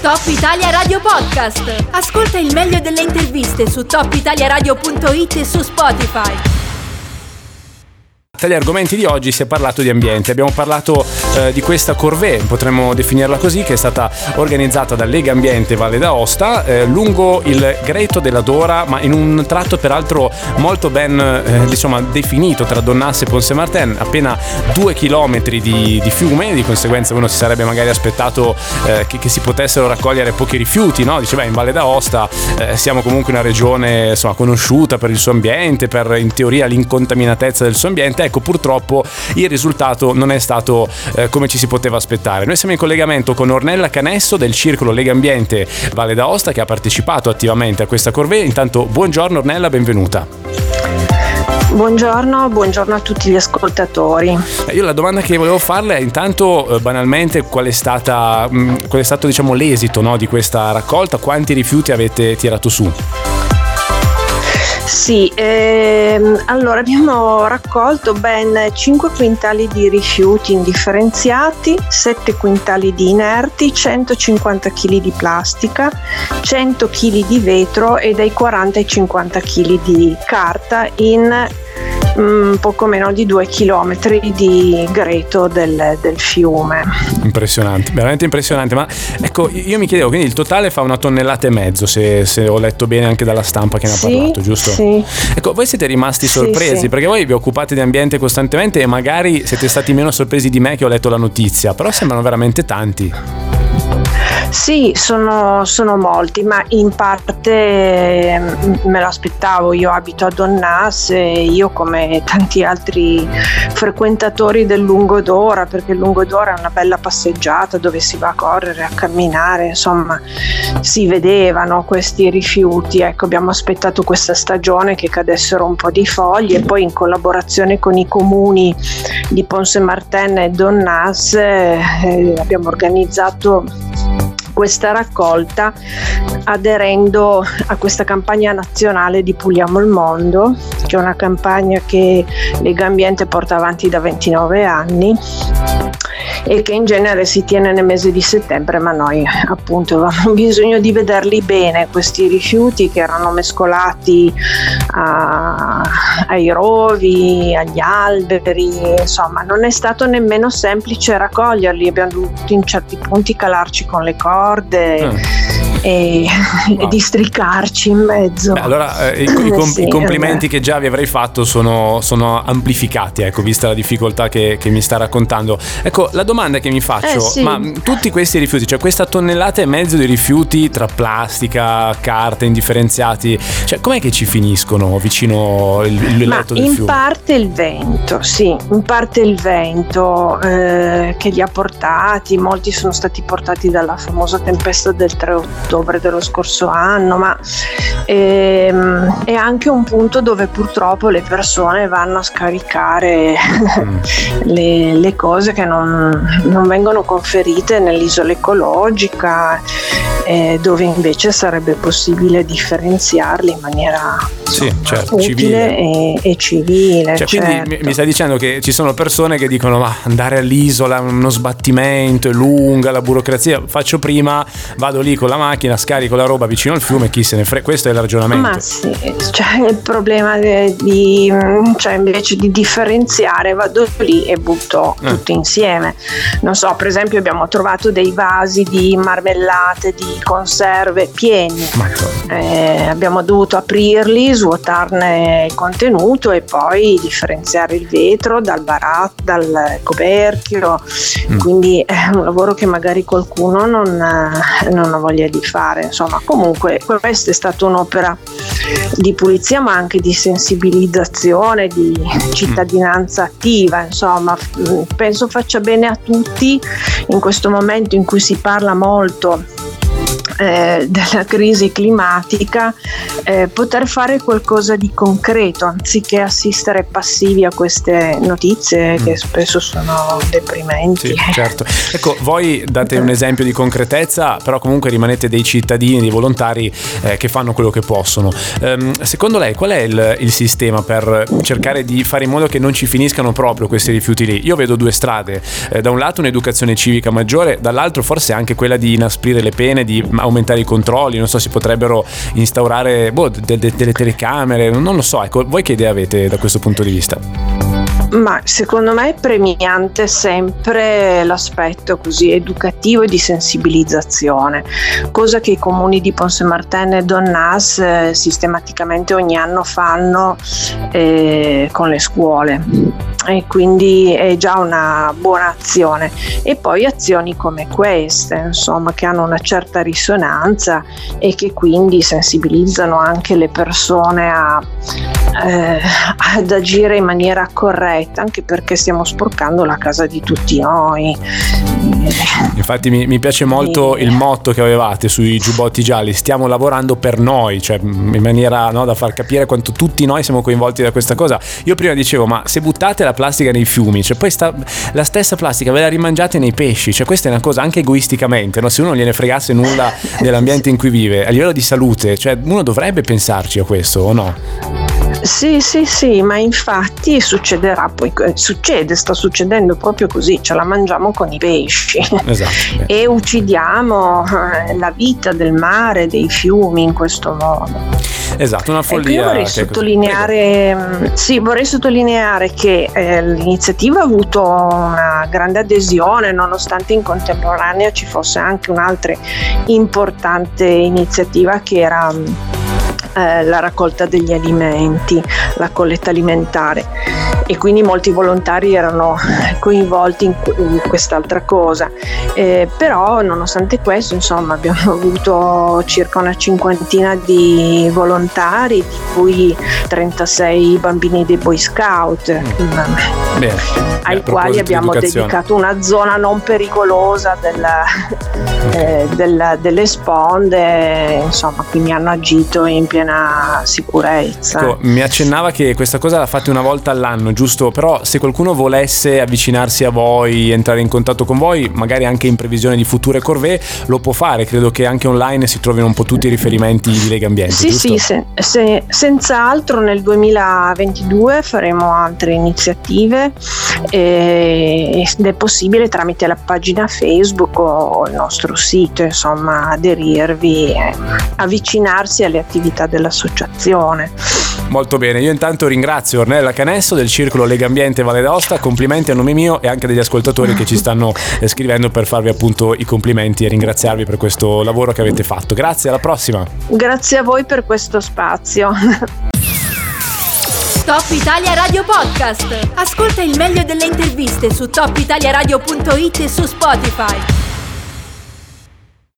Top Italia Radio Podcast. Ascolta il meglio delle interviste su topitaliaradio.it e su Spotify. Tra gli argomenti di oggi si è parlato di ambiente, abbiamo parlato eh, di questa corvée, potremmo definirla così, che è stata organizzata da Lega Ambiente Valle d'Aosta eh, lungo il Greto della Dora, ma in un tratto peraltro molto ben eh, diciamo, definito tra Donnasse e Ponce Martin, appena due chilometri di, di, fiume, di conseguenza uno si sarebbe magari aspettato eh, che, che, si potessero raccogliere pochi rifiuti, no? Diceva in Valle d'Aosta eh, siamo comunque una regione insomma, conosciuta per il suo ambiente, per in teoria l'incontaminatezza del suo ambiente ecco purtroppo il risultato non è stato eh, come ci si poteva aspettare. Noi siamo in collegamento con Ornella Canesso del Circolo Lega Ambiente Valle d'Aosta che ha partecipato attivamente a questa corvée. Intanto buongiorno Ornella, benvenuta. Buongiorno, buongiorno, a tutti gli ascoltatori. Eh, io la domanda che volevo farle è intanto eh, banalmente qual è, stata, mm, qual è stato diciamo, l'esito no, di questa raccolta, quanti rifiuti avete tirato su? Sì, ehm, allora abbiamo raccolto ben 5 quintali di rifiuti indifferenziati, 7 quintali di inerti, 150 kg di plastica, 100 kg di vetro e dai 40 ai 50 kg di carta in Mm, poco meno di due chilometri di greto del, del, fiume. Impressionante, veramente impressionante. Ma ecco, io mi chiedevo, quindi il totale fa una tonnellata e mezzo, se, se ho letto bene anche dalla stampa che ne ha sì, parlato, giusto? Sì. Ecco, voi siete rimasti sorpresi sì, sì. perché voi vi occupate di ambiente costantemente e magari siete stati meno sorpresi di me che ho letto la notizia, però sembrano veramente tanti. Sì, sono, sono, molti, ma in parte mm, me lo aspettavo. Io abito a Donnas e io come tanti altri frequentatori del Lungodora, perché il Lungodora è una bella passeggiata dove si va a correre, a camminare, insomma, si vedevano questi rifiuti. Ecco, abbiamo aspettato questa stagione che cadessero un po' di foglie e poi in collaborazione con i comuni di Ponce Martin e Donnas eh, abbiamo organizzato questa raccolta aderendo a questa campagna nazionale di Puliamo il Mondo, che è una campagna che Lega Ambiente porta avanti da 29 anni e che in genere si tiene nel mese di settembre, ma noi appunto avevamo bisogno di vederli bene questi rifiuti che erano mescolati a, ai rovi, agli alberi, insomma non è stato nemmeno semplice raccoglierli, abbiamo dovuto in certi punti calarci con le corde. Mm e, wow. e districarci in mezzo. Beh, allora eh, i, i, com- sì, i, complimenti vabbè. che già vi avrei fatto sono, sono amplificati, ecco, vista la difficoltà che, che, mi sta raccontando. Ecco, la domanda che mi faccio, eh, sì. ma tutti questi rifiuti, cioè questa tonnellata e mezzo di rifiuti tra plastica, carte, indifferenziati, cioè com'è che ci finiscono vicino il, il letto del in fiume? In parte il vento, sì, in parte il vento eh, che li ha portati, molti sono stati portati dalla famosa tempesta del 3 ottobre ottobre dello scorso anno, ma ehm, è anche un punto dove purtroppo le persone vanno a scaricare mm. le, le, cose che non, non vengono conferite nell'isola ecologica eh, dove invece sarebbe possibile differenziarli in maniera sì, certo, utile civile. E, e civile. Cioè, certo. Quindi mi, mi, stai dicendo che ci sono persone che dicono ma andare all'isola è uno sbattimento, è lunga la burocrazia, faccio prima, vado lì con la macchina, scarico la roba vicino al fiume, chi se ne frega, questo è il ragionamento. Ma sì, cioè il problema di, cioè invece di differenziare vado lì e butto eh. tutto insieme. Non so, per esempio abbiamo trovato dei vasi di marmellate, di conserve pieni. Eh, abbiamo dovuto aprirli, svuotarne il contenuto e poi differenziare il vetro dal baratto, dal coperchio. Mm. Quindi è un lavoro che magari qualcuno non, non ha voglia di fare. Insomma, comunque questa è stata un'opera di pulizia ma anche di sensibilizzazione, di cittadinanza attiva. Insomma, penso faccia bene a tutti in questo momento in cui si parla molto eh, della crisi climatica, eh, poter fare qualcosa di concreto anziché assistere passivi a queste notizie mm. che spesso sono deprimenti. Sì, certo. Ecco, voi date un esempio di concretezza, però comunque rimanete dei cittadini, dei volontari eh, che fanno quello che possono. Um, secondo lei qual è il, il, sistema per cercare di fare in modo che non ci finiscano proprio questi rifiuti lì? Io vedo due strade, eh, da un lato un'educazione civica maggiore, dall'altro forse anche quella di inasprire le pene, di aumentare i controlli, non so, si potrebbero instaurare boh, de- de- delle telecamere, non lo so, ecco, voi che idea avete da questo punto di vista? Ma secondo me è premiante sempre l'aspetto così educativo e di sensibilizzazione, cosa che i comuni di Ponce Martin e Donnas eh, sistematicamente ogni anno fanno eh, con le scuole. E quindi è già una buona azione. E poi azioni come queste insomma che hanno una certa risonanza e che quindi sensibilizzano anche le persone a, eh, ad agire in maniera corretta anche perché stiamo sporcando la casa di tutti noi infatti mi, mi piace molto il motto che avevate sui giubbotti gialli stiamo lavorando per noi cioè in maniera no, da far capire quanto tutti noi siamo coinvolti da questa cosa io prima dicevo ma se buttate la plastica nei fiumi, cioè poi sta, la stessa plastica ve la rimangiate nei pesci, cioè questa è una cosa anche egoisticamente, no? se uno non gliene fregasse nulla dell'ambiente in cui vive, a livello di salute, cioè uno dovrebbe pensarci a questo o no? Sì, sì, sì, ma infatti succederà poi, succede, sta succedendo proprio così, ce la mangiamo con i pesci esatto, e uccidiamo eh, la vita del mare, dei fiumi in questo modo. Esatto, una follia. Ecco, io vorrei sottolineare, mm, sì, vorrei sottolineare che eh, l'iniziativa ha avuto una grande adesione, nonostante in contemporanea ci fosse anche un'altra importante iniziativa che era mm, eh, la raccolta degli alimenti, la colletta alimentare e quindi molti volontari erano coinvolti in, in quest'altra cosa. Eh, però nonostante questo insomma abbiamo avuto circa una cinquantina di volontari, di cui 36 bambini dei Boy Scout, mm. Bene. ai Beh, quali abbiamo dedicato una zona non pericolosa della, eh, della, delle sponde, insomma, quindi hanno agito in piena sicurezza. Ecco, mi accennava che questa cosa la fate una volta all'anno, giusto? Però se qualcuno volesse avvicinarsi a voi, entrare in contatto con voi, magari anche in previsione di future corvée, lo può fare. Credo che anche online si trovino un po' tutti i riferimenti di Lega Ambiente. Sì, giusto? sì, se, se, senz'altro nel 2022 faremo altre iniziative eh, ed è possibile tramite la pagina Facebook o il nostro sito, insomma, aderirvi e avvicinarsi alle attività dell'associazione. Molto bene, io intanto ringrazio Ornella Canesso del Circolo Lega Ambiente Valle d'Aosta, complimenti a nome mio e anche degli ascoltatori che ci stanno eh, scrivendo per farvi appunto i complimenti e ringraziarvi per questo lavoro che avete fatto. Grazie, alla prossima. Grazie a voi per questo spazio. Top Italia Radio Podcast. Ascolta il meglio delle interviste su topitaliaradio.it e su Spotify.